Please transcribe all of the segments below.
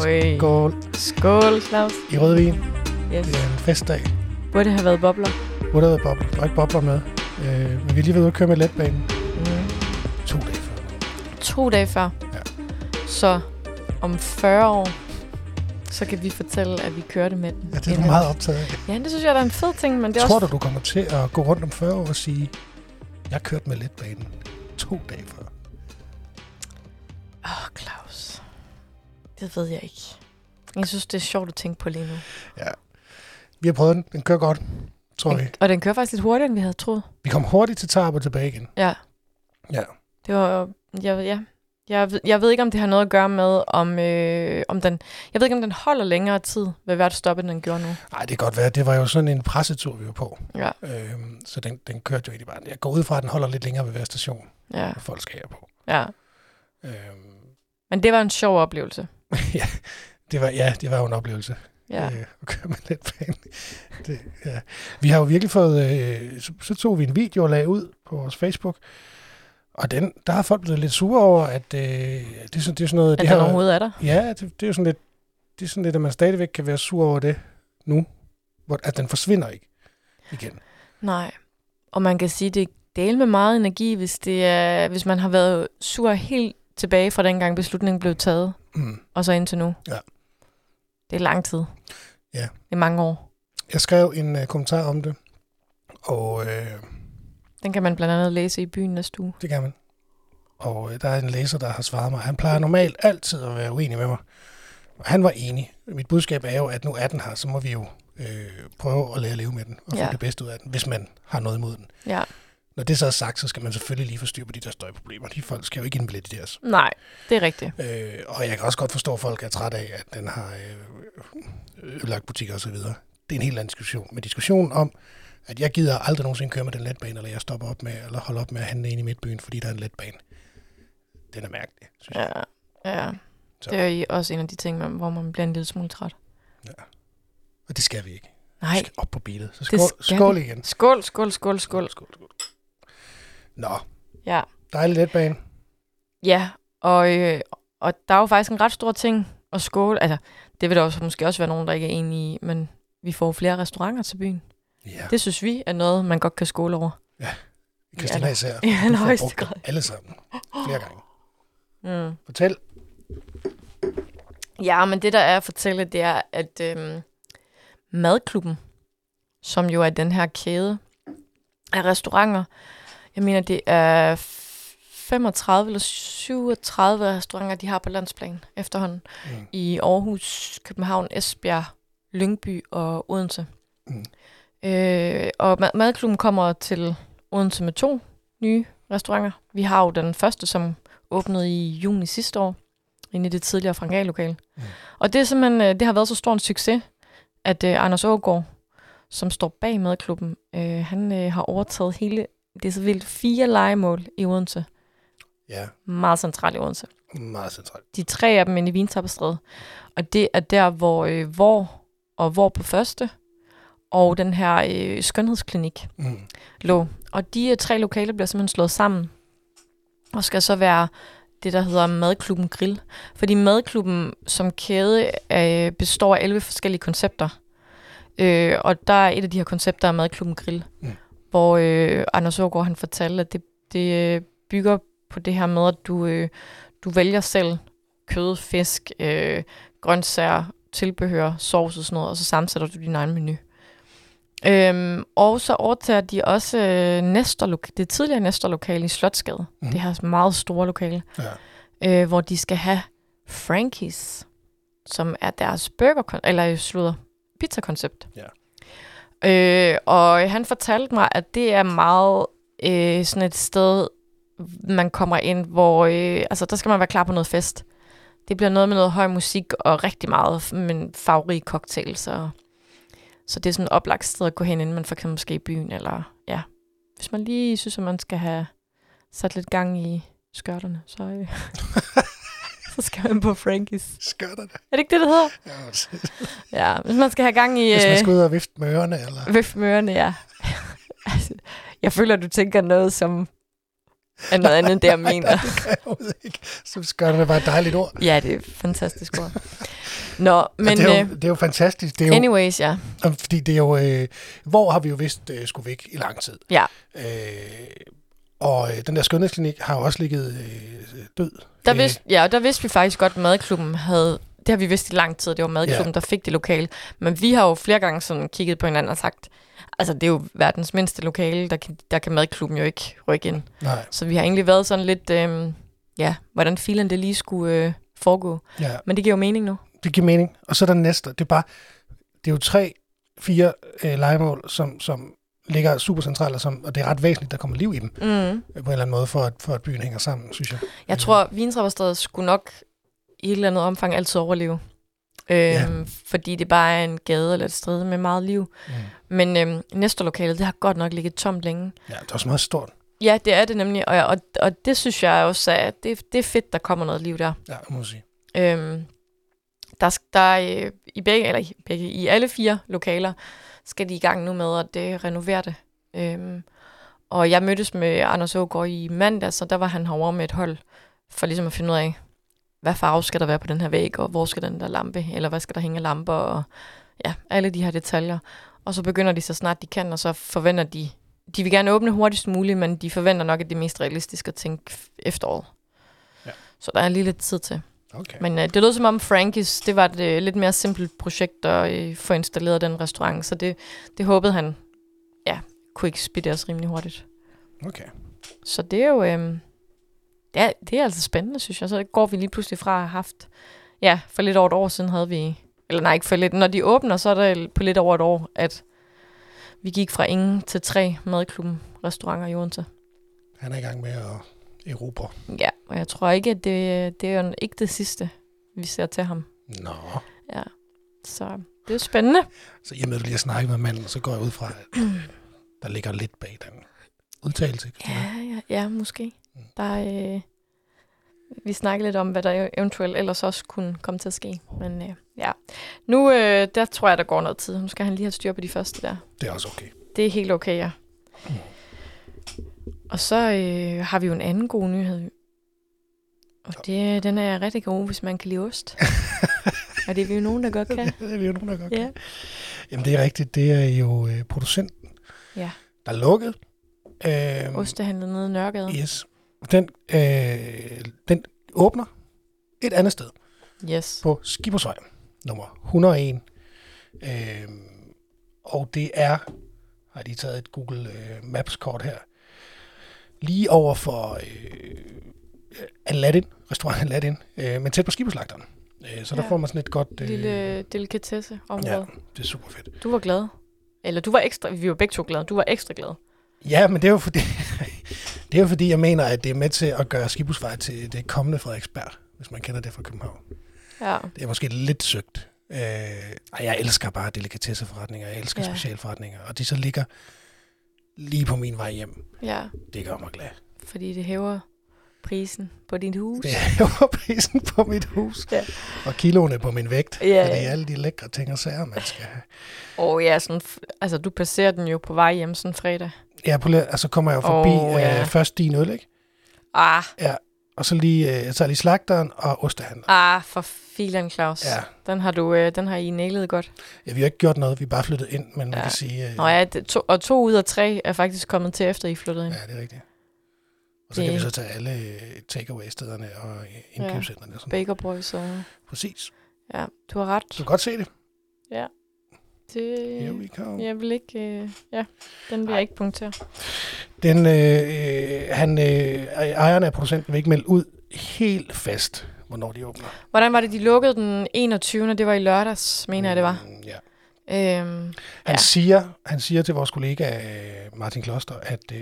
Oj. Skål. Skål, Claus. I rødvin. Yes. Det er en festdag. Burde det have været bobler? Hvor der er bobler. Der er ikke bobler med. Øh, men vi er lige ved at køre med letbanen. Mm. To dage før. To dage før. Ja. Så om 40 år, så kan vi fortælle, at vi kørte med den. Ja, det er du meget optaget af. Ja, det synes jeg, der er en fed ting, men det Tror også... du, du kommer til at gå rundt om 40 år og sige, jeg kørte med letbanen to dage før? Åh, oh, Claus. Det ved jeg ikke. Jeg synes, det er sjovt at tænke på lige nu. Vi har prøvet den. Den kører godt, tror vi. Og den kører faktisk lidt hurtigere, end vi havde troet. Vi kom hurtigt til Tarp og tilbage igen. Ja. Ja. Det var... Jeg, ja. Jeg, ved- jeg ved ikke, om det har noget at gøre med, om, øh, om den... Jeg ved ikke, om den holder længere tid ved hvert stop, end den gjorde nu. Nej, det kan godt være. Det var jo sådan en pressetur, vi var på. Ja, Øhm, så den, den kørte jo egentlig bare. Jeg går ud fra, at den holder lidt længere ved hver station, ja, folk skal her på. ja. Øhm, Men det var en sjov oplevelse. ja, det var, ja, det var jo en oplevelse. Ja. øh, at køre med letbane. Det, ja. Vi har jo virkelig fået, øh, så, så tog vi en video og lagde ud på vores Facebook, og den, der har folk blevet lidt sure over, at øh, det, er sådan, det er sådan noget... At det den har, overhovedet er der. Ja, det, det er jo sådan lidt, det er sådan lidt, at man stadigvæk kan være sur over det nu, hvor, at den forsvinder ikke igen. Nej. Og man kan sige, det del med meget energi, hvis, det er, hvis man har været sur helt tilbage fra dengang beslutningen blev taget, Mm. og så indtil nu. Ja. Det er lang tid. Ja. Det er mange år. Jeg skrev en øh, kommentar om det, og øh, Den kan man blandt andet læse i byen næste uge. Det kan man. Og øh, der er en læser, der har svaret mig. Han plejer normalt altid at være uenig med mig. Og han var enig. Mit budskab er jo, at nu er den her, så må vi jo øh, prøve at lære at leve med den, og Ja. få det bedste ud af den, hvis man har noget imod den. Ja. Når det så er sagt, så skal man selvfølgelig lige få styr på de der støjproblemer. De folk skal jo ikke indbilde i deres. Nej, det er rigtigt. Øh, og jeg kan også godt forstå, at folk er trætte af, at den har øh, ødelagt butikker osv. Det er en helt anden diskussion. Men diskussionen om, at jeg gider aldrig nogensinde køre med den letbane, eller jeg stopper op med, eller holder op med at handle ind i midtbyen, fordi der er en letbane. Den er mærkelig, synes jeg. Ja, ja. Så. Det er jo også en af de ting, hvor man bliver en lille smule træt. Og det skal vi ikke. Nej. Vi skal op på beatet. Så Det skål, skal skål igen. Skål, skål, skål, skål. skål, skål. Nå, Ja. dejlig letbane. Ja, og, øh, og der er jo faktisk en ret stor ting at skåle. Altså, det vil der også, måske også være nogen, der ikke er enige i, men vi får flere restauranter til byen. Ja, Det synes vi er noget, man godt kan skåle over. Christina Ja, især. får allerhøjeste brugt grad. Alle sammen. Flere gange. Mm. Fortæl. Ja, men det der er at fortælle, det er, at øhm, Madklubben, som jo er den her kæde af restauranter, jeg mener, det er 35 eller 37 restauranter, de har på landsplan efterhånden. Mm. i Aarhus, København, Esbjerg, Lyngby og Odense. Mm. Øh, og mad- madklubben kommer til Odense med to nye restauranter. Vi har jo den første, som åbnede i juni sidste år, inde i det tidligere Frangal-lokale. Mm. Og det, er simpelthen, øh, det har været så stor en succes, at øh, Anders Ågaard, som står bag madklubben, øh, han øh, har overtaget hele, det er så vildt, fire legemål i Odense. Ja, Meget centralt i Odense meget centralt. de tre af dem inde i Vintapperstræde. Og det er der, hvor øh, hvor og hvor på første, og den her øh, skønhedsklinik Mm. lå. Og de øh, tre lokaler bliver simpelthen slået sammen, og skal så være det, der hedder Madklubben Grill. Fordi Madklubben som kæde øh, består af 11 forskellige koncepter. Øh, og der er et af de her koncepter af Madklubben Grill, Mm. Hvor øh, Anders Ågaard han fortalte, at det, det øh, bygger på det her med, at du, øh, du vælger selv kød, fisk, øh, grøntsager, tilbehør, sovs og sådan noget, og så sammensætter du din egen menu. Øhm, og så overtager de også øh, Nestor, det tidligere Nestor-lokale i Slotsgade. Mm. Det her meget store lokale, Ja. øh, hvor de skal have Frankies, som er deres burger, eller øh, slutter, pizza-koncept. Ja. Øh, og han fortalte mig, at det er meget øh, sådan et sted, man kommer ind, hvor øh, altså, der skal man være klar på noget fest. Det bliver noget med noget høj musik og rigtig meget men farverige cocktails. Og, så det er sådan et oplagt sted at gå hen, inden man for eksempel skal i byen. Eller ja, hvis man lige synes, at man skal have sat lidt gang i skørterne, så, øh, så skal man på Frankies. Skørter det. Er det ikke det, det hedder? Ja, Ja, hvis man skal have gang i... Hvis man øh, skal ud og vifte med ørerne, eller... Vøf med ørerne, ja. altså, jeg føler, du tænker noget som er noget andet, end det, jeg mener. det kan jeg ikke. Så det bare et dejligt ord. Ja, det er et fantastisk ord. Nå, men... Men, det, er jo, øh, det er jo fantastisk. Det er jo, anyways, ja. fordi det er jo... Øh, hvor har vi jo vidst øh, skulle væk i lang tid. Ja. Øh, og øh, den der skønhedsklinik har jo også ligget øh, død. Der Øh, vidste, ja, og der vidste vi faktisk godt, at madklubben havde... Det har vi vidst i lang tid, det var madklubben, Ja. der fik det lokale. Men vi har jo flere gange sådan kigget på hinanden og sagt, altså det er jo verdens mindste lokale, der kan, der kan madklubben jo ikke rykke ind. Nej, Så vi har egentlig været sådan lidt, øh, ja, hvordan filen det lige skulle øh, foregå. ja. Men det giver jo mening nu. Det giver mening. Og så er der næste. Det er bare... Det er jo tre, fire øh, legemål, som, som ligger super centralt, og, som, og det er ret væsentligt, der kommer liv i dem. Mm. øh, På en eller anden måde, for at, for at byen hænger sammen, synes jeg. Jeg tror, Vintrapperstedet skulle nok i et eller andet omfang altid overleve. Øhm, Ja. Fordi det bare er en gade eller et sted med meget liv. Mm. Men øhm, næste lokale, det har godt nok ligget tomt længe. Ja, det er også meget stort. Ja, det er det nemlig. Og, og, og det synes jeg også, at det, det er fedt, der kommer noget liv der. Ja, må sige. Øhm, der, der er, øh, i begge, eller i begge, i alle fire lokaler, skal de i gang nu med at øh, renovere det. Øhm, og jeg mødtes med Anders Ågaard i mandag, så der var han herovre med et hold, for ligesom at finde ud af, hvad farve skal der være på den her væg, og hvor skal den der lampe, eller hvad skal der hænge lamper, og ja, alle de her detaljer. Og så begynder de så snart de kan, og så forventer de, de vil gerne åbne hurtigst muligt, men de forventer nok, at det er mest realistisk at tænke efteråret. Ja. Så der er lige lidt tid til. Okay. Men øh, det lød som om Frankies, det var et øh, lidt mere simpelt projekt at øh, få installeret den restaurant, så det, det håbede han, ja, kunne ekspederes rimelig hurtigt. okay. Så det er jo, øh, det, er, det er altså spændende, synes jeg. Så går vi lige pludselig fra at have haft, ja, for lidt over et år siden havde vi, eller nej, ikke for lidt, når de åbner, så er det på lidt over et år, at vi gik fra ingen til tre madklubben restauranter i Odense. Han er i gang med at erobre. Ja, og jeg tror ikke, at det, det er jo ikke det sidste, vi ser til ham. Nå. Ja, så det er spændende. Så i og med, at du lige har snakket med manden, så går jeg ud fra, at der ligger lidt bag den udtalelse. Ja, ja, ja måske. Mm. Der, øh, vi snakker lidt om, hvad der eventuelt ellers også kunne komme til at ske. Men øh, ja, nu øh, der tror jeg, der går noget tid. Nu skal han lige have styr på de første der. Det er også okay. Det er helt okay, ja. Og så øh, har vi jo en anden god nyhed. Og det, den er rigtig god, hvis man kan lide ost. Og det er vi jo nogen, der godt kan. det er vi jo nogen, der godt kan. Ja. Jamen, det er rigtigt. Det er jo øh, producenten, Ja. der er lukket. Øh, Ostehandlet nede i Nørregade. Yes. Den, øh, den åbner et andet sted Yes. på Skibosvej, nummer 101. Øh, og det er, har de taget et Google øh, Maps-kort her, lige over for øh, Aladdin, restaurant Aladdin, øh, men tæt på Skiboslagteren. Øh, så der Ja. får man sådan et godt... Øh, Lille delikatesse område. ja, det er super fedt. Du var glad. Eller du var ekstra, vi var begge to glade. Du var ekstra glad. Ja, men det er jo fordi, det er jo fordi jeg mener, at det er med til at gøre Skibusvej til det kommende Frederiksberg, hvis man kender det fra København. Ja. Det er måske lidt søgt. Øh, og jeg elsker bare delikatesseforretninger, jeg elsker. Ja. specialforretninger, og de så ligger lige på min vej hjem. Ja, Det gør mig glad. fordi det hæver prisen på dit hus. Det hæver prisen på mit hus, Ja. og kiloene på min vægt, Ja, ja. ja. fordi alle de lækre ting og sager, man skal have. Og ja, sådan, altså du passerer den jo på vej hjem sådan fredag. Ja, på, altså kommer jeg jo forbi oh, ja. øh, først din øl, ikke? Ah, Og så lige, øh, jeg tager lige slagteren og ostehandler. ah, for filen, Claus. Ja. Den har du, øh, den har I nailet godt. ja, vi har ikke gjort noget, vi er bare flyttet ind, men ja. man Ja. kan sige... Øh, Nå ja, det, to, og to ud af tre er faktisk kommet til, efter I flyttede ind. Ja, det er rigtigt. Og så Det- kan vi så tage alle øh, takeaway-stederne og øh, indkøbscentrene noget. Baker Boys og... Præcis. Ja, du har ret. Du kan godt se det. Det, Here we come. jeg vil ikke... Øh, ja, den vil jeg ikke punktere. Den, øh, øh, han, øh, ejeren af producenten vil ikke melde ud helt fast, hvornår de åbner. Hvordan var det, de lukkede den 21. Det var i lørdags, mener jeg, det var. Mm, Ja. Øhm, Han, Ja. siger, han siger til vores kollega Martin Kloster, at øh,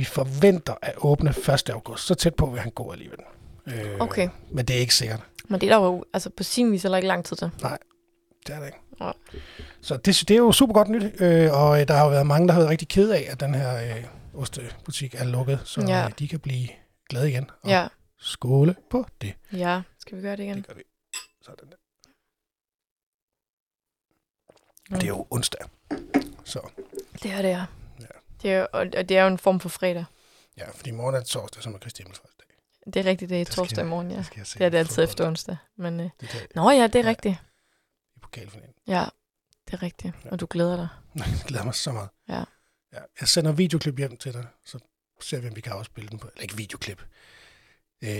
vi forventer at åbne 1. august. Så tæt på vil han gå alligevel. Øh, okay, Men det er ikke sikkert. men det er der jo altså på sin vis heller ikke lang tid til. Det er det ikke. Nej. Så det, det er jo super godt nyt, øh, og øh, der har jo været mange, der har været rigtig ked af, at den her øh, ostebutik er lukket, så Ja. ja. øh, de kan blive glade igen. Og Ja, skåle på det. ja. Skal vi gøre det igen? Det gør vi. Sådan der. Det er jo onsdag. Så Det er det, ja. Det er, og, og det er jo en form for fredag. Ja, fordi morgen er torsdag, som er Kristi Himmelsfartsdag. Det er rigtigt, det er Det torsdag i jeg- morgen, ja. Det, Det er det altid efter onsdag. Men, øh, Det er nå ja, det er Ja. rigtigt. i pokalfinalen. Ja, det er rigtigt. Ja. Og du glæder dig. Jeg glæder mig så meget. Ja. ja. Jeg sender videoklip hjem til dig, så ser vi, om vi kan afspille den på. Eller ikke videoklip. Øh,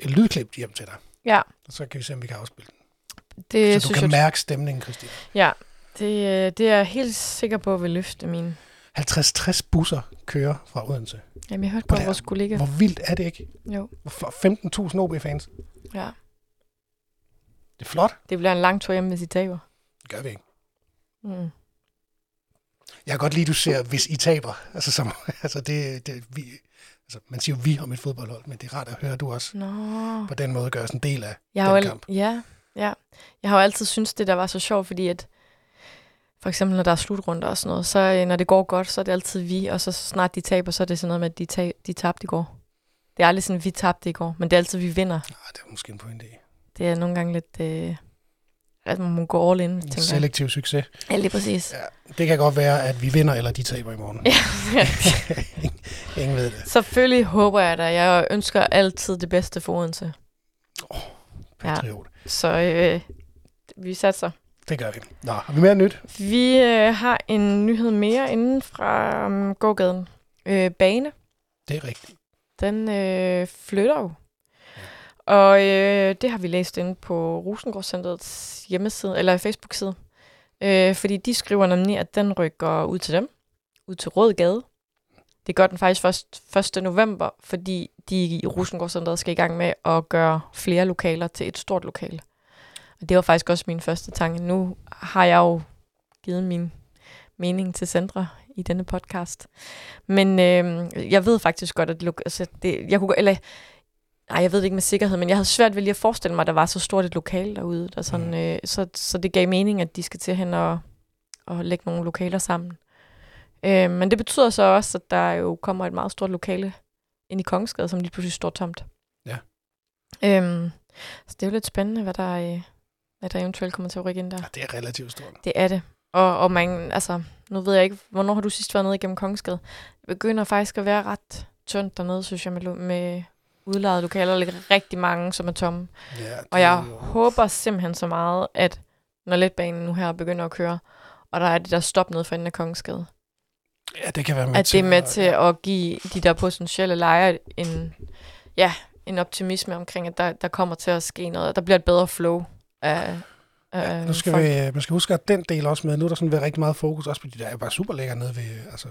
et lydklip hjem til dig. Ja. Og så kan vi se, om vi kan afspille den. Det så du synes kan jeg, mærke stemningen, Christine. Ja, det, øh, det er jeg helt sikker på vil løfte min... 50-60 busser kører fra Odense. Jamen, jeg hørte På vores kollega. Hvor vildt er det ikke? Jo, For 15.000 OB-fans. ja. Det er flot. Det bliver en lang tur hjem, hvis I taber. Det gør vi ikke. Mm. Jeg kan godt lide, at du ser, hvis I taber. Altså, som, altså det, det, vi, altså, man siger jo vi om et fodboldhold, men det er rart at høre, at du også Nå. på den måde gør sådan en del af Jeg har jo den kamp. ja, ja. Jeg har jo altid syntes, det der var så sjovt, fordi at for eksempel, når der er slutrunder og sådan noget, så øh, når det går godt, så er det altid vi, og så snart de taber, så er det sådan noget med, at de, tab, de tabte i går. Det er aldrig sådan, vi tabte i går, men det er altid, vi vinder. Ah, det er måske en pointe i. Det er nogle gange lidt, øh, at man må gå all in, tænker jeg. selektiv succes. Ja, lige præcis. Ja, det kan godt være, at vi vinder, eller de taber i morgen. Ja. Ingen ved det. Selvfølgelig håber jeg da. Jeg ønsker altid det bedste for Odense. Patriot. Så øh, vi satser. Det gør vi. Nå, har vi mere nyt? Vi øh, har en nyhed mere inden fra um, gågaden. Øh, bane, Det er rigtigt. den øh, flytter jo. Og øh, det har vi læst inde på Rosengårdscenterets hjemmeside, eller Facebook-side. Øh, fordi de skriver nemlig, at den rykker ud til dem. Ud til Rødgade. Det gør den faktisk først 1. november, fordi de i Rosengårdscenteret skal i gang med at gøre flere lokaler til et stort lokale. Og det var faktisk også min første tanke. Nu har jeg jo givet min mening til centre i denne podcast. Men øh, jeg ved faktisk godt, at det, altså det, jeg kunne, eller, nej, jeg ved det ikke med sikkerhed, men jeg havde svært ved lige at forestille mig, at der var så stort et lokale derude. Der sådan, Mm. øh, så, så det gav mening, at de skal til hen og, og lægge nogle lokaler sammen. Øh, men det betyder så også, at der jo kommer et meget stort lokale ind i Kongensgade, som lige pludselig står tomt. Ja. Øhm, så det er jo lidt spændende, hvad der, hvad der eventuelt kommer til at rykke ind der. Ja, det er relativt stort. Det er det. Og, og man, altså, nu ved jeg ikke, hvornår har du sidst været nede igennem Kongensgade? Det begynder faktisk at være ret tyndt dernede, synes jeg, med, med udlejede lokaler. Der rigtig mange, som er tomme. Ja, Og jeg jo- håber simpelthen så meget, at når letbanen nu her begynder at køre, og der er det der stop nede for enden af Kongensgade, Ja, det kan være med at det er med at- til at give de der potentielle lejere en, ja, en optimisme omkring, at der, der kommer til at ske noget, at der bliver et bedre flow af, af Ja, nu skal folk. vi, man skal huske at den del også med. Nu er der sådan været rigtig meget fokus også på de der er bare super lækker nede ved altså,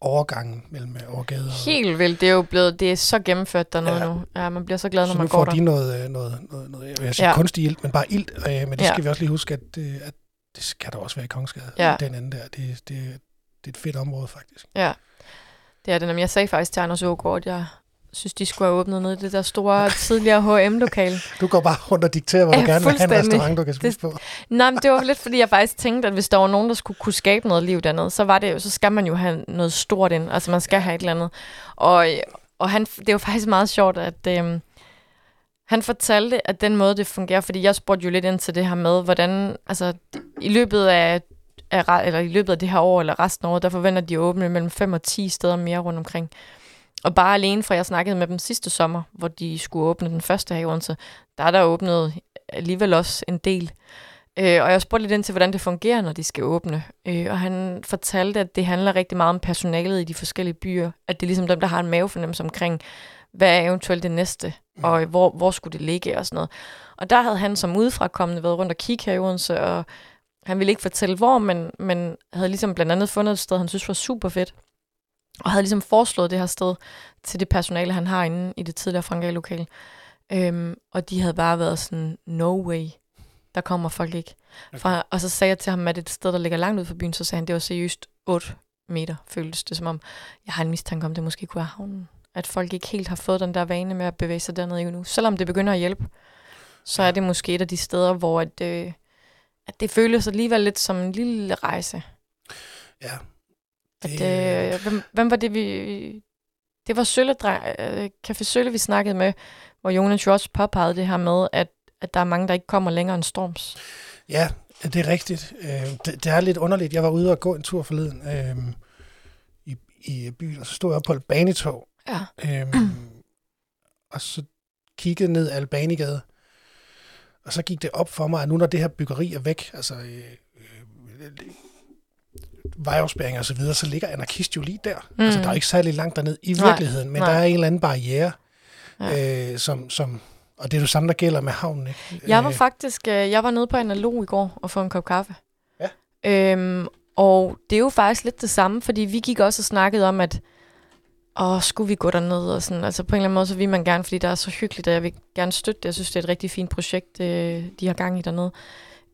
overgangen mellem øh, overgade og... Helt vildt. Det er jo blevet, det er så gennemført dernede Ja. nu. Ja, man bliver så glad, når så man nu går får der. de noget, øh, noget, noget, noget jeg vil sige Ja. kunstig ild, men bare ild. Øh, men det Ja. skal vi også lige huske, at, øh, at det skal der også være i Kongsgade. Ja. Den anden der, det, det, det er et fedt område faktisk. Ja, det er det. Jamen, jeg sagde faktisk til Anders Ågaard, at jeg synes, de skulle have åbnet ned i det der store tidligere H&M-lokale. Du går bare rundt og dikterer, hvor Ja, du gerne vil have en restaurant, du kan spise på. Nej, men det var lidt, fordi jeg faktisk tænkte, at hvis der var nogen, der skulle kunne skabe noget liv dernede, så, var det jo, så skal man jo have noget stort ind. Altså, man skal have et eller andet. Og, og han, det var faktisk meget sjovt, at øhm, han fortalte, at den måde, det fungerer, fordi jeg spurgte jo lidt ind til det her med, hvordan, altså, i løbet af, af, eller i løbet af det her år, eller resten af året, der forventer de at åbne mellem 5 og 10 steder mere rundt omkring. Og bare alene fra jeg snakkede med dem sidste sommer, hvor de skulle åbne den første her i Odense, der er der åbnet alligevel også en del. Øh, og jeg spurgte lidt ind til, hvordan det fungerer, når de skal åbne. Øh, og han fortalte, at det handler rigtig meget om personalet i de forskellige byer. At det er ligesom dem, der har en mavefornemmelse omkring, hvad er eventuelt det næste, og hvor, hvor skulle det ligge og sådan noget. Og der havde han som udefrakommende været rundt og kigge her i Odense, og han ville ikke fortælle hvor, men, men havde ligesom blandt andet fundet et sted, han synes var super fedt. Og havde ligesom foreslået det her sted til det personale, han har inde i det tidligere Frankrig-lokale. Øhm, og de havde bare været sådan, no way, der kommer folk ikke. Okay. Fra, og så sagde jeg til ham, at det er et sted, der ligger langt ud fra byen, så sagde han, det var seriøst 8 meter, føltes det som om. Jeg har en mistanke om, det måske kunne være havnen. At folk ikke helt har fået den der vane med at bevæge sig dernede endnu. Selvom det begynder at hjælpe, så er det måske et af de steder, hvor at, øh, at det føles alligevel lidt som en lille rejse. Ja. At, Det- øh, hvem, hvem var det, vi... Det var Sølle, øh, Café Sølle, vi snakkede med, hvor Jonas jo også påpegede det her med, at, at der er mange, der ikke kommer længere end Storms. Ja, det er rigtigt. Øh, det, det er lidt underligt. Jeg var ude og gå en tur forleden øh, i, i byen, og så stod jeg på et banetog, Ja. Øhm, og så kiggede ned Albanigade, og så gik det op for mig, at nu når det her byggeri er væk, altså øh, øh, vejafspæringer og så videre, så ligger anarkist jo lige der. Mm. Altså, der er ikke særlig langt derned i Nej, virkeligheden, men nej. der er en eller anden barriere, Ja. øh, som, som, og det er jo samme, der gælder med havnen, ikke? Jeg var Øh, faktisk øh, jeg var nede på analog i går og få en kop kaffe. Ja. Øhm, og det er jo faktisk lidt det samme, fordi vi gik også og snakkede om, at åh, skulle vi gå derned? Og sådan. Altså på en eller anden måde, så vil man gerne, fordi det er så hyggeligt, og jeg vil gerne støtte det. Jeg synes, det er et rigtig fint projekt, øh, de har gang i dernede.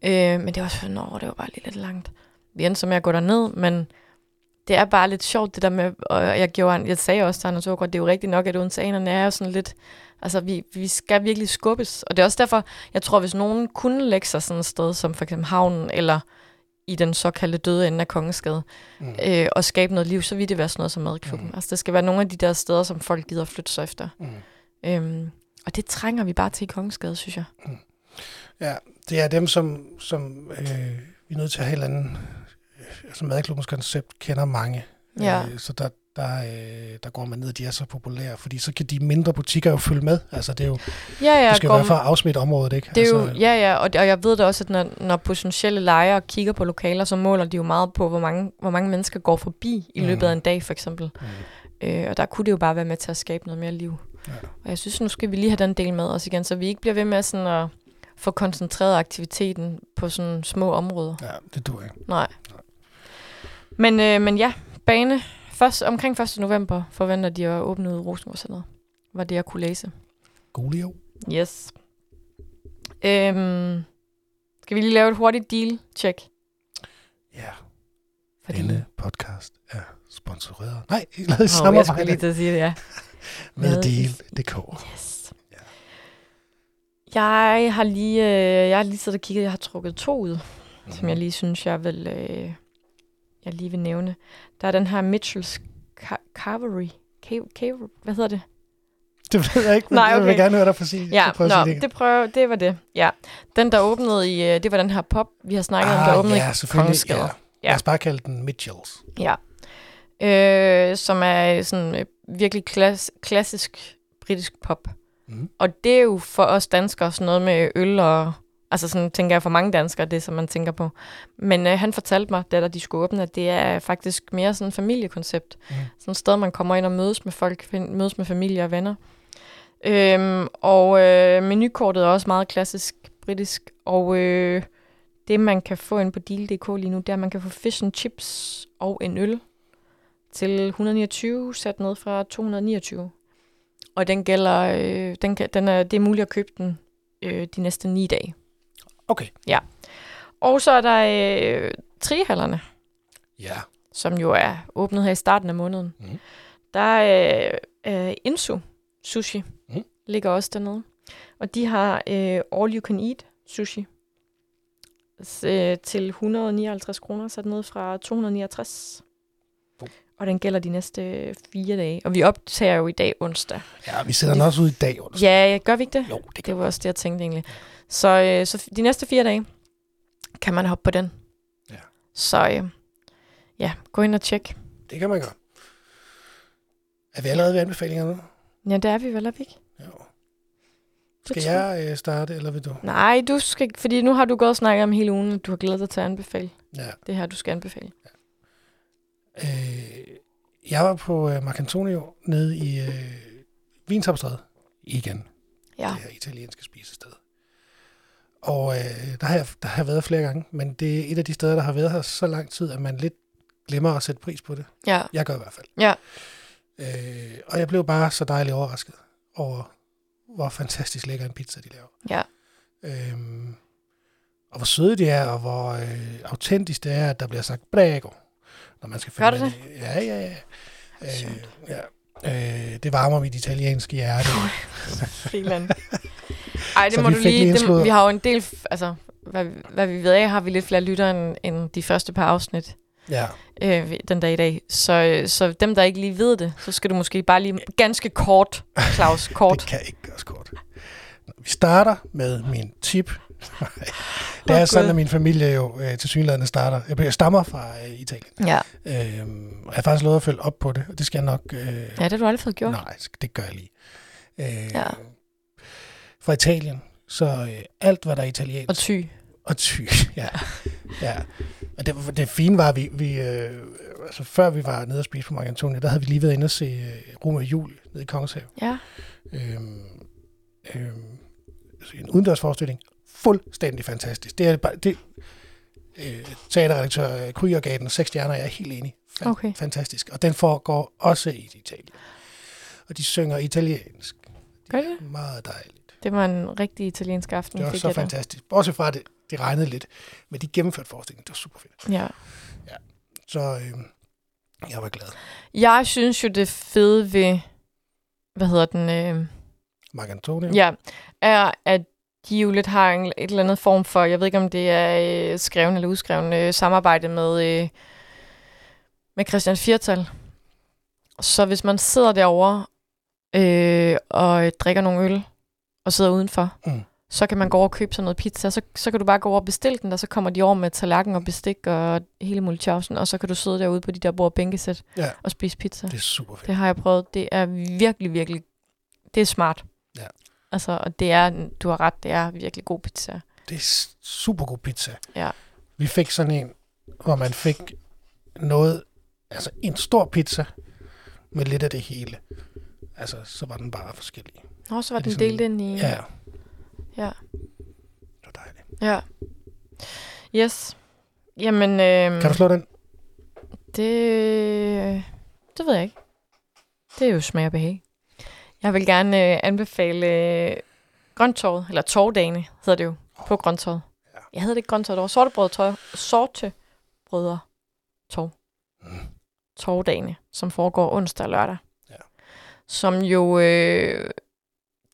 Øh, men det var sådan, åh, det var bare lige lidt langt. Vi endte så med at gå derned, men det er bare lidt sjovt, det der med, og jeg, gjorde, jeg sagde også til Anders Ågaard, det er jo rigtigt nok, at odenseanerne er jo sådan lidt, altså vi, vi skal virkelig skubbes, og det er også derfor, jeg tror, hvis nogen kunne lægge sig sådan et sted, som for eksempel havnen, eller i den såkaldte døde ende af Kongeskade, Mm. øh, og skabe noget liv, så vil det være sådan noget som madklubben. Mm. Altså det skal være nogle af de der steder, som folk gider flytte sig efter. Mm. Øhm, og det trænger vi bare til i Kongeskade, synes jeg. Ja, det er dem, som, som øh, vi er nødt til at have et eller andet, øh, altså madklubbens koncept kender mange. Ja. Øh, så der, der, øh, der går man ned, og de er så populære, fordi så kan de mindre butikker jo følge med. Altså det er jo, Ja, ja, det skal jo være for at afsmitte området, ikke? Det er altså, jo, ja, ja, og, og jeg ved da også, at når, når potentielle lejere kigger på lokaler, så måler de jo meget på, hvor mange, hvor mange mennesker går forbi i Mm. løbet af en dag, for eksempel. Mm. Øh, og der kunne det jo bare være med til at skabe noget mere liv. Ja. Og jeg synes, nu skal vi lige have den del med os igen, så vi ikke bliver ved med sådan at få koncentreret aktiviteten på sådan små områder. Ja, det dur ikke. Nej. Men, øh, men ja, bane. Først, omkring 1. november forventer de at åbne Rosenborg Var det, jeg kunne læse. Golio. Yes. Øhm, skal vi lige lave et hurtigt deal-check? Ja, Fordi... denne podcast er sponsoreret. Nej, ikke lavet i Oh, jeg skulle lige til at sige det, ja. med Med- Deal.dk. Yes. Ja. Jeg har lige, øh, jeg har lige siddet og kigget, jeg har trukket to ud, Mhm. som jeg lige synes, jeg vil, øh, jeg lige vil nævne. Der er den her Mitchells Ca- Cavalry. Ca- Cavalry. Hvad hedder det? Det ved jeg ikke, men Nej, okay. jeg vil gerne høre dig sige. Ja, prøve at nå, sige det. det, prøver, det var det. Ja. Den, der åbnede i, øh, det var den her pop, vi har snakket om, der åbnede Ah, ja, i selvfølgelig. Kongensgade. Ja. Ja. Lad os bare kalde den Mitchells. Ja. Øh, som er sådan øh, virkelig klass, klassisk britisk pop. Mm. Og det er jo for os danskere sådan noget med øl og... Altså sådan tænker jeg for mange danskere, det som man tænker på. Men øh, han fortalte mig, da der de skulle åbne, at det er faktisk mere sådan et familiekoncept. Mm. Sådan et sted, man kommer ind og mødes med folk, mødes med familie og venner. Øhm, og øh, menukortet er også meget klassisk britisk. Og øh, det, man kan få ind på Deal.dk lige nu, det er, at man kan få fish and chips og en øl til 129, sat ned fra 229. Og den gælder, øh, den kan, den er, det er muligt at købe den øh, de næste ni dage. Okay. Og så er der øh, trihallerne, Ja. som jo er åbnet her i starten af måneden. Mhm. Der er øh, Insu Sushi, Mhm. ligger også dernede. Og de har øh, All You Can Eat Sushi øh, til 159 kroner, sat ned fra 269. Og den gælder de næste fire dage. Og vi optager jo i dag onsdag. Ja, vi sætter den også ud i dag. Under. Ja, gør vi ikke det? Jo, det Det var også det, jeg tænkte egentlig. Så, øh, så de næste fire dage kan man hoppe på den. Ja. Så øh, ja, gå ind og tjek. det kan man gøre. Er vi allerede ved anbefalinger nu? Ja, det er vi vel, er vi ikke? Jo. Skal jeg øh, starte, eller vil du? Nej, du skal, fordi nu har du gået og snakket om hele ugen, at du har glædet dig til at anbefale. Ja. Det her, du skal anbefale. Øh, jeg var på øh, Marcantonio nede i øh, Vinsopstræde igen. Ja. Det her italienske spisested. Og øh, der, har jeg, der har jeg været flere gange, men det er et af de steder, der har været her så lang tid, at man lidt glemmer at sætte pris på det. Ja. Jeg gør i hvert fald. Ja. Øh, og jeg blev bare så dejligt overrasket over, hvor fantastisk lækker en pizza de laver. Ja. Øhm, og hvor søde de er, og hvor øh, autentisk det er, at der bliver sagt prego, når man skal Gør det med. Ja, ja, ja. Øh, ja. Øh, det varmer mit italienske hjerte. Filan. Ej, det Så må du lige en Det, vi har jo en del... Altså, hvad, hvad vi ved af, har vi lidt flere lyttere end, end de første par afsnit ja. øh, den dag i dag. Så, øh, så dem, der ikke lige ved det, så skal du måske bare lige ganske kort, Claus, kort. Det kan ikke gøres kort. Vi starter med min tip. Det er sådan, at min familie jo øh, til synligheden starter. Jeg, jeg stammer fra øh, Italien. Ja. Øhm, og jeg har faktisk lovet at følge op på det, og det skal jeg nok... Øh, ja, det har du aldrig fået gjort. Nej, det gør jeg lige. Øh, Ja. Fra Italien, så øh, alt, hvad der er italiensk... Og ty. Og ty, ja. ja. Og det, det fine var, at vi, vi øh, altså før vi var nede og spise på Mark Antonio, der havde vi lige været inde og se øh, Rom og Jul nede i Kongenshave. Ja. Øhm, øhm, altså en udendørsforestilling. Fuldstændig fantastisk. Det er bare, det, øh, teaterredaktør øh, Kryger gav den seks stjerner, jeg er helt enig. Fan, Okay. Fantastisk. Og den foregår også i Italien. Og de synger italiensk. Gør det? Meget dejligt. Det var en rigtig italiensk aften. Det var så fantastisk. Bortset fra, at det, det regnede lidt. Men de gennemførte forestillingen. Det var super fedt. Ja. Så øh, jeg var glad. Jeg synes jo, det fede ved, hvad hedder den, øh, Mark Antonio. ja, er, at de jo lidt har en, et eller andet form for, jeg ved ikke, om det er øh, skreven eller udskreven, øh, samarbejde med, øh, med Christian Firtal. Så hvis man sidder derovre øh, og drikker nogle øl, og sidder udenfor, Mm. så kan man gå over og købe sådan noget pizza. Så, så kan du bare gå over og bestille den, og så kommer de over med tallerken og bestik og hele muligheden, og så kan du sidde derude på de der bord bænkesæt Ja. og spise pizza. Det er super fedt. Det har jeg prøvet. Det er virkelig, virkelig... Det er smart. Altså, og det er, du har ret, det er virkelig god pizza. Det er super god pizza. Ja. Vi fik sådan en, hvor man fik noget, altså en stor pizza med lidt af det hele. Altså, så var den bare forskellig. Nå, så var Er den delt sådan- ind i... Ja, Ja. det var dejligt. ja. Yes. Jamen, øh, Kan du slå den? det... Det ved jeg ikke. Det er jo smag og behag. Jeg vil gerne øh, anbefale øh, eller torvdagene hedder det jo, på grønttorvet. Ja. Jeg hedder det ikke grønttorvet, det var sortebrød, tøj, sortebrødre torv. Mm. torvdagene, som foregår onsdag og lørdag. Ja. Som jo, øh,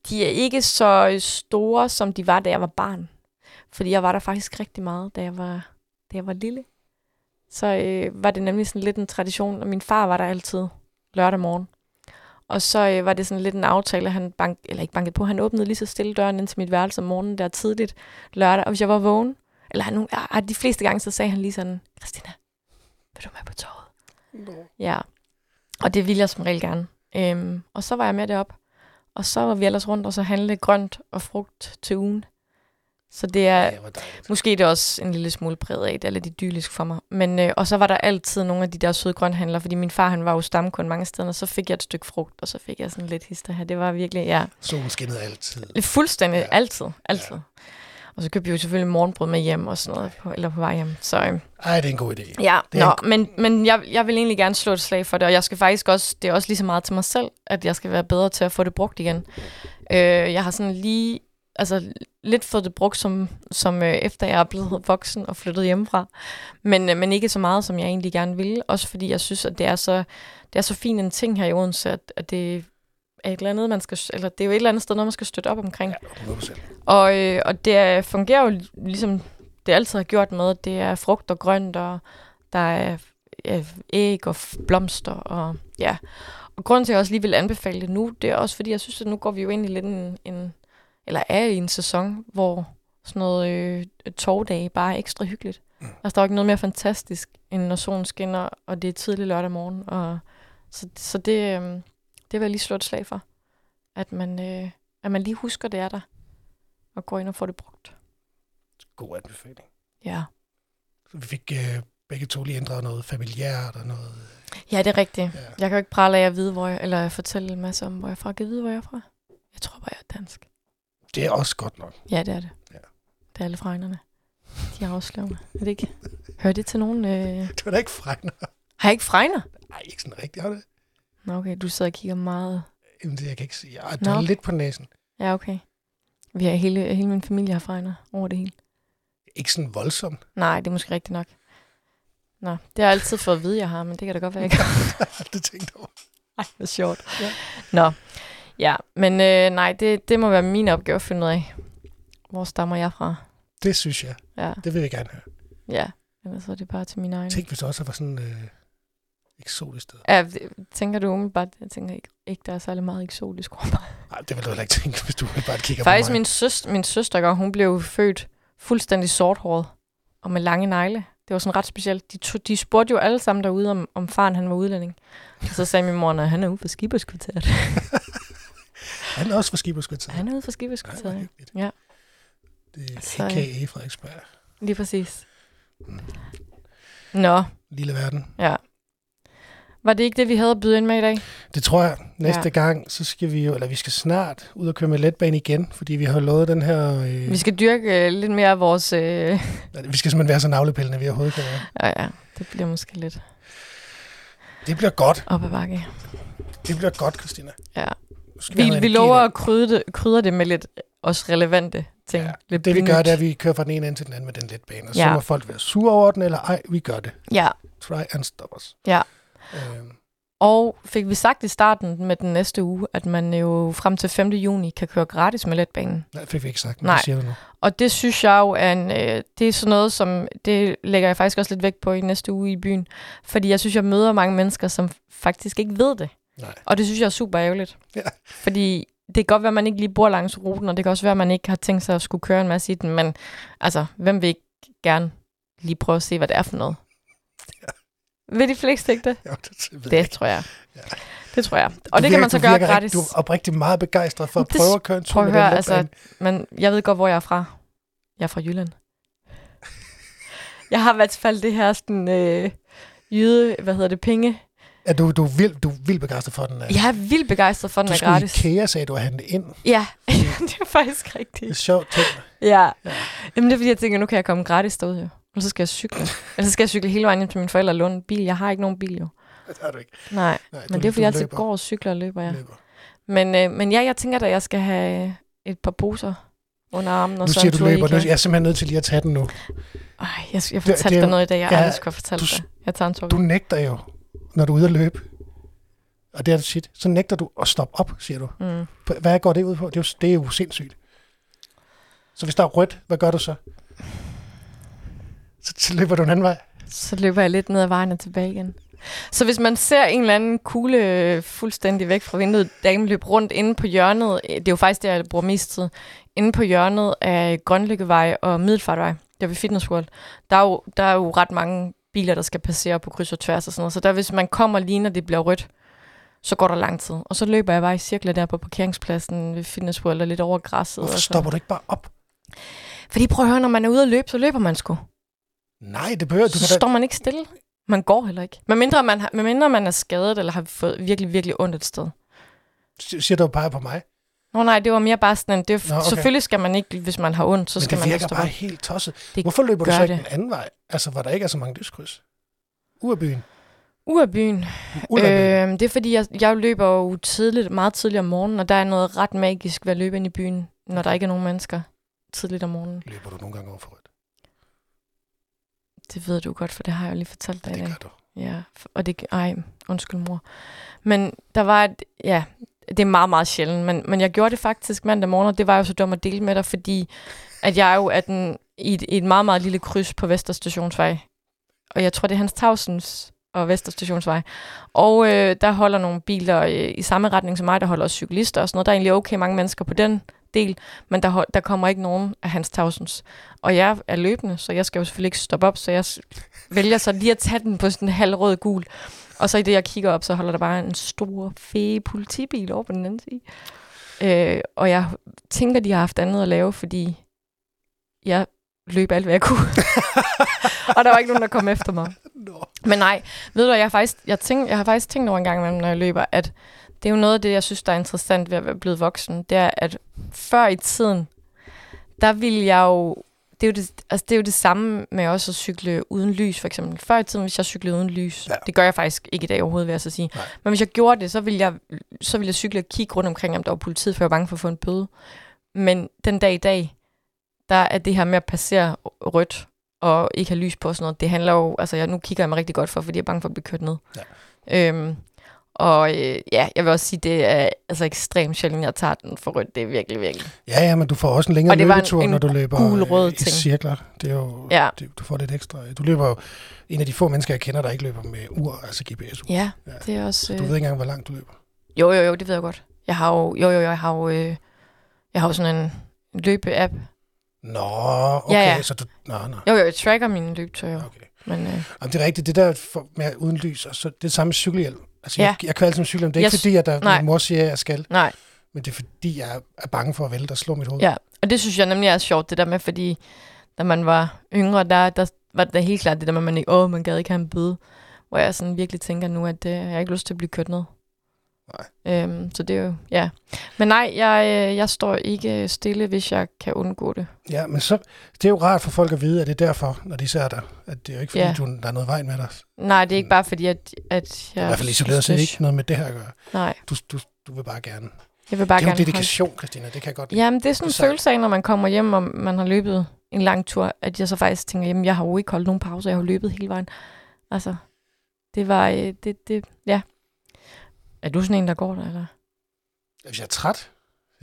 de er ikke så store, som de var, da jeg var barn. Fordi jeg var der faktisk rigtig meget, da jeg var, da jeg var lille. Så øh, var det nemlig sådan lidt en tradition, og min far var der altid lørdag morgen. Og så øh, var det sådan lidt en aftale, han bank, eller ikke bankede på, han åbnede lige så stille døren ind til mit værelse om morgenen der tidligt lørdag, og hvis jeg var vågen, eller han, ja, de fleste gange, så sagde han lige sådan, Christina, vil du med på toget? Ja, og det ville jeg som regel gerne. Øhm, og så var jeg med derop, og så var vi ellers rundt og så handle grønt og frugt til ugen. Så det er, Ja, det måske er det også en lille smule præget af, det er lidt idyllisk for mig. Men, øh, og så var der altid nogle af de der søde grønthandler, fordi min far han var jo stamkund mange steder, og så fik jeg et stykke frugt, og så fik jeg sådan lidt hister her. Det var virkelig, ja, Solen skinnede altid. fuldstændig, Ja. altid, altid. Ja. Og så købte vi jo selvfølgelig morgenbrød med hjem og sådan noget, på, eller på vej hjem. Så, øh, Ej, det er en god idé. Ja, Det er Nå, en- men, men jeg, jeg vil egentlig gerne slå et slag for det, og jeg skal faktisk også, det er også lige så meget til mig selv, at jeg skal være bedre til at få det brugt igen. Øh, jeg har sådan lige, altså lidt fået det brugt, som, som øh, efter jeg er blevet voksen og flyttet hjemmefra, men, øh, men ikke så meget, som jeg egentlig gerne ville, også fordi jeg synes, at det er så, det er så fin en ting her i Odense, at, at det er et eller andet, man skal, eller det er jo et eller andet sted, noget man skal støtte op omkring. Ja, 100%. Og, øh, og det er, fungerer jo ligesom det altid har gjort med, at det er frugt og grønt, og der er øh, æg og blomster, og ja. Og grunden til, at jeg også lige vil anbefale det nu, det er også fordi, jeg synes, at nu går vi jo ind i lidt en, en eller er i en sæson, hvor sådan noget øh, torvdage bare er ekstra hyggeligt. Mm. Altså, der er ikke noget mere fantastisk, end når solen skinner, og det er tidlig lørdag morgen. Og, så, så det, øh, det vil jeg lige slå et slag for. At man, øh, at man lige husker, det er der og går ind og får det brugt. God anbefaling. Ja. Så vi fik øh, begge to lige ændret noget familiært og noget... Ja, det er rigtigt. Ja. Jeg kan jo ikke prale af at vide, hvor jeg, eller fortælle en masse om, hvor jeg er fra. Kan vide, hvor jeg er fra? Jeg tror bare, jeg er dansk. Det er også godt nok. Ja, det er det. Ja. Det er alle fregnerne. De er afslørende. Er det ikke? Hører det til nogen? Øh... Det var da ikke fregner. Har jeg ikke fregner? Nej, ikke sådan rigtigt, har det? Nå, okay. Du sidder og kigger meget. Jamen, det jeg kan ikke sige. Nå. er lidt på næsen. Ja, okay. Vi har hele, hele min familie har fregner over det hele. Ikke sådan voldsomt. Nej, det er måske rigtigt nok. Nå, det har jeg altid fået at vide, jeg har, men det kan da godt være, jeg ikke har. det tænkte jeg over. Ej, hvor sjovt. Ja. Nå, ja, men øh, nej, det, det må være min opgave at finde ud af. Hvor stammer jeg fra? Det synes jeg. Ja, Det vil jeg gerne høre. ja. Ellers er det bare til min egen. Tænk, hvis det også var sådan øh, eksotisk sted. Ja, det- tænker du umiddelbart, jeg tænker ikke, ikke der er særlig meget eksotisk over mig. Nej, det vil du heller ikke tænke, hvis du bare kigger Faktisk på mig. min søster, min søster, hun blev født fuldstændig sorthåret og med lange negle. Det var sådan ret specielt. De, to, de spurgte jo alle sammen derude, om, om faren han var udlænding. Og så sagde min mor, at han er ude for Skiberskvarteret. Han er også for Skiberskvarteret. Han er ude for Nej, hvor Skiberskvarteret. hyggeligt. Ja. Det er Så, a.k.a. Frederiksberg. Lige præcis. Nå, Lille verden. ja. Var det ikke det, vi havde at byde ind med i dag? Det tror jeg. Næste Ja. ja. gang, så skal vi jo, eller vi skal snart ud og køre med letbane igen, fordi vi har lovet den her... Øh, Vi skal dyrke øh, lidt mere af vores... Øh... vi skal simpelthen være så navlepillende, vi overhovedet kan være. Ja, ja, det bliver måske lidt Det bliver godt. op ad bakke. Det bliver godt, Christina. Ja. Skal Vi, vi lover at krydre det, krydre det med lidt også relevante ting. Ja, lidt Det vi gør, det er, at vi kører fra den ene ende til den anden med den letbane. Og så Ja. må folk være sure over den, eller ej, vi gør det. Ja, Try and stop us. Ja. Øhm, og fik vi sagt i starten med den næste uge, at man jo frem til 5. juni kan køre gratis med letbanen. nej, fik vi ikke sagt, men Nej. det siger du nu. Og det synes jeg jo er en, øh, det er sådan noget, som det lægger jeg faktisk også lidt vægt på i næste uge i byen. Fordi jeg synes, jeg møder mange mennesker, som faktisk ikke ved det. Nej. Og det synes jeg er super ærgerligt. Ja. Fordi det kan godt være, at man ikke lige bor langs ruten, og det kan også være, at man ikke har tænkt sig at skulle køre en masse i den. Men altså, hvem vil ikke gerne lige prøve at se, hvad det er for noget? Vil de fleste ikke det? Jo, det, det, jeg tror jeg. Ja. Det tror jeg. Og det kan virker- man så gøre virker gratis. Rigtig, du er oprigtig meget begejstret for at Det- prøve at køre en tur Prøv at høre, altså, men jeg ved godt, hvor jeg er fra. Jeg er fra Jylland. jeg har i hvert fald det her sådan, øh, jyde, hvad hedder det, penge. Ja, du, du, er vildt, du er vildt begejstret for den. Jeg er vildt begejstret for, den du er skulle gratis. i IKEA, sagde du, at handle ind. Ja, det er faktisk Det er rigtigt. sjovt ting. Ja. Ja. Jamen det er fordi, jeg tænker, nu kan jeg komme gratis derud jo. Og så skal jeg cykle. Eller så skal jeg cykle hele vejen hjem til mine forældre og låne en bil. Jeg har ikke nogen bil jo. Det har du ikke. Nej, Nej, men du, det er fordi, du jeg altid løber. går og cykler og løber, ja. løber. Men, øh, men ja, jeg tænker da, jeg skal have et par poser under armen. Og Nu så siger du løber. Nu, jeg er simpelthen nødt til lige at tage den nu. Ej, jeg, jeg det fortalte er dig jo- noget i dag, jeg ja, aldrig skulle have fortalt du dig. Jeg tager en tur. Du nægter jo, når du er ude at løbe. Og det er shit. Så nægter du at stoppe op, siger du. Mm. Hvad går det ud på? Det er jo, det er jo sindssygt. Så hvis der er rødt, hvad gør du så? Så, så løber du en anden vej. Så løber jeg lidt ned ad vejen og tilbage igen. Så hvis man ser en eller anden kugle øh, fuldstændig væk fra vinduet, dame løb rundt inde på hjørnet, øh, det er jo faktisk der, jeg bruger mest tid, inde på hjørnet af Grønlykkevej og Middelfartvej, der ved Fitness World, der er, jo, der er jo ret mange biler, der skal passere på kryds og tværs og sådan noget. Så der, hvis man kommer lige, når det bliver rødt, så går der lang tid. Og så løber jeg bare i cirkler der på parkeringspladsen ved Fitness World og lidt over græsset. Hvorfor og så. stopper du ikke bare op? Fordi prøv at høre, når man er ude at løbe, så løber man sgu. Nej, det behøver du. så står man ikke stille. Man går heller ikke. Men mindre man, har, medmindre man er skadet, eller har fået virkelig, virkelig ondt et sted. Siger du bare på mig? Nå nej, det var mere bare sådan, det er, Nå, okay. selvfølgelig skal man ikke, hvis man har ondt, så Men skal det man virker stå bare op. helt tosset. Det Hvorfor løber du så ikke det. den anden vej? Altså, hvor der ikke er så mange lyskryds. Ud af byen. Ud af byen. Ud af byen. Øh, det er fordi, jeg, jeg løber jo tidligt, meget tidligt om morgenen, og der er noget ret magisk ved at løbe ind i byen, når der ikke er nogen mennesker tidligt om morgenen. Løber du nogle gange over for rødt? Det ved du godt, for det har jeg jo lige fortalt dig i Det dag. gør du. Ja, og det... Ej, undskyld mor. Men der var et... Ja, det er meget, meget sjældent. Men, men jeg gjorde det faktisk mandag morgen, og det var jo så dum at dele med dig, fordi at jeg jo er den, i, et, i et meget, meget lille kryds på Vesterstationsvej. Og jeg tror, det er Hans Tausens og Vesterstationsvej. Og øh, der holder nogle biler øh, i samme retning som mig, der holder også cyklister og sådan noget. Der er egentlig okay mange mennesker på den del, men der, der kommer ikke nogen af Hans Tausens. Og jeg er løbende, så jeg skal jo selvfølgelig ikke stoppe op, så jeg vælger så lige at tage den på sådan en halvrød gul. Og så i det, jeg kigger op, så holder der bare en stor, fæ politibil over på den anden side. Øh, og jeg tænker, de har haft andet at lave, fordi jeg løb alt, hvad jeg kunne. og der var ikke nogen, der kom efter mig. Nå. Men nej, ved du, jeg har faktisk, jeg, tænk, jeg har faktisk tænkt over en gang imellem, når jeg løber, at det er jo noget af det, jeg synes, der er interessant ved at være blevet voksen. Det er, at før i tiden, der ville jeg jo... Det er jo det, altså det er jo det samme med også at cykle uden lys, for eksempel. Før i tiden, hvis jeg cyklede uden lys, Ja. det gør jeg faktisk ikke i dag overhovedet, vil jeg så sige. Nej. Men hvis jeg gjorde det, så ville jeg, så ville jeg cykle og kigge rundt omkring, om der var politiet, for jeg var bange for at få en bøde. Men den dag i dag, der er det her med at passere rødt og ikke have lys på og sådan noget, det handler jo, altså jeg, nu kigger jeg mig rigtig godt for, fordi jeg er bange for at blive kørt ned. Ja. Øhm, og øh, ja, jeg vil også sige, det er altså ekstremt sjældent, jeg tager den for rødt. Det er virkelig, virkelig. Ja, ja, men du får også en længere Og var en- løbetur, en når du løber øh, i ting. cirkler. Det er jo, Ja. det, du får lidt ekstra. Du løber jo en af de få mennesker, jeg kender, der ikke løber med ur, altså GPS-ur. Ja, Ja. det er også... Så Øh, du ved ikke engang, hvor langt du løber. Jo, jo, jo, det ved jeg godt. Jeg har jo, jo, jo, jeg har jo, øh, jeg har jo sådan en løbe-app, Nå, okay, Ja, ja. så du... Nå, nå. Jo, jo, jeg tracker mine løbetøjer. Okay. Men øh, Jamen, det er rigtigt. Det der for, med uden lys, og så det er samme cykelhjelm. Altså, Ja. jeg, jeg altid med cykelhjelm. Det er ikke Jeg s- fordi, at der, nej. min mor siger, at jeg skal, nej. men det er fordi, jeg er bange for at vælte og slå mit hoved. Ja, og det synes jeg nemlig er sjovt, det der med, fordi da man var yngre, der, der var det helt klart det der med, at man ikke, åh, man gad ikke have en bøde. Hvor jeg sådan virkelig tænker nu, at øh, jeg har ikke lyst til at blive kørt ned. Nej. Øhm, så det er jo, ja. Men nej, jeg, øh, jeg står ikke stille, hvis jeg kan undgå det. Ja, men så, det er jo rart for folk at vide, at det er derfor, når de ser dig. At det er jo ikke fordi, Ja. du, der er noget vej med dig. Nej, det er ikke bare fordi, at, at jeg... I hvert fald isoleret set ikke noget med det her at gøre. Nej, Du, du, du vil bare gerne. jeg vil bare det er jo gerne... dedikation, Christina. Det kan jeg godt Holde... Jamen, det er sådan en følelse af, når man kommer hjem, og man har løbet en lang tur, at jeg så faktisk tænker, jamen, jeg har jo ikke holdt nogen pause, jeg har jo løbet hele vejen. Altså, det var... øh, Det, det, ja. Er du sådan en, der går der, eller? Hvis jeg er træt.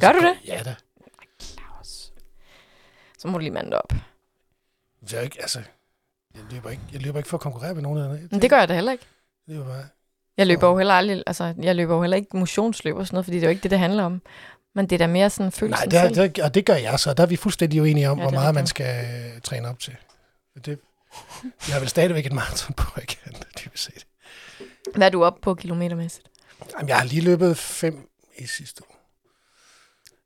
Gør du det? Ja da. Claus. Så må du lige mande op. Jeg, er ikke, altså, jeg, løber ikke, jeg løber ikke for at konkurrere med nogen dem. Men det gør jeg da heller ikke. Det er bare... Jeg løber jo heller aldrig, altså, jeg løber jo heller ikke motionsløb og sådan noget, fordi det er jo ikke det, det handler om. Men det er da mere sådan Nej, følelsen det, er, det, er- og det gør jeg så. Der er vi fuldstændig uenige om, Ja, hvor meget man skal øh, træne op til. Det, jeg har vel stadigvæk et maraton på, ikke? Dybest set. Hvad er du oppe på kilometermæssigt? Jamen, jeg har lige løbet fem i sidste uge.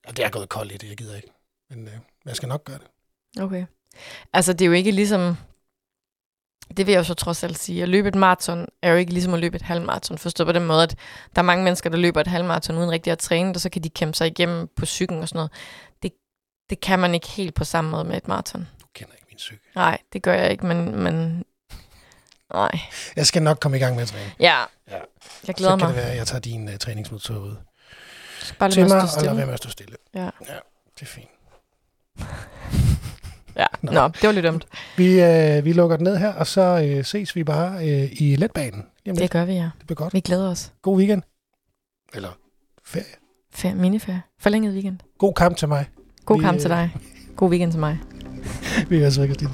Ja, det er gået koldt i det, jeg gider ikke. Men øh, jeg skal nok gøre det. Okay. Altså, det er jo ikke ligesom... Det vil jeg jo så trods alt sige. At løbe et maraton er jo ikke ligesom at løbe et halvmaraton. Forstået på den måde, at der er mange mennesker, der løber et halvmaraton uden rigtig at træne, og så kan de kæmpe sig igennem på cyklen og sådan noget. Det, det kan man ikke helt på samme måde med et maraton. Du kender ikke min cykel. Nej, det gør jeg ikke, men... men nej. Jeg skal nok komme i gang med at træne. Ja. Ja. Jeg glæder så kan mig. det være, at jeg tager din uh, træningsmetode ud Bare til lad mig, mig og lad være med at stå stille. Ja. ja det er fint. Ja. Nå. Nå, det var lidt dumt. Vi, øh, vi lukker den ned her, og så øh, ses vi bare øh, i letbanen. Jamen, Det det, gør vi, ja. det bliver godt. Vi glæder os. God weekend. Eller ferie. Ferie, miniferie. Forlænget weekend. God kamp til mig. God Vi, kamp øh, til dig. God weekend til mig. Vi er så Christine.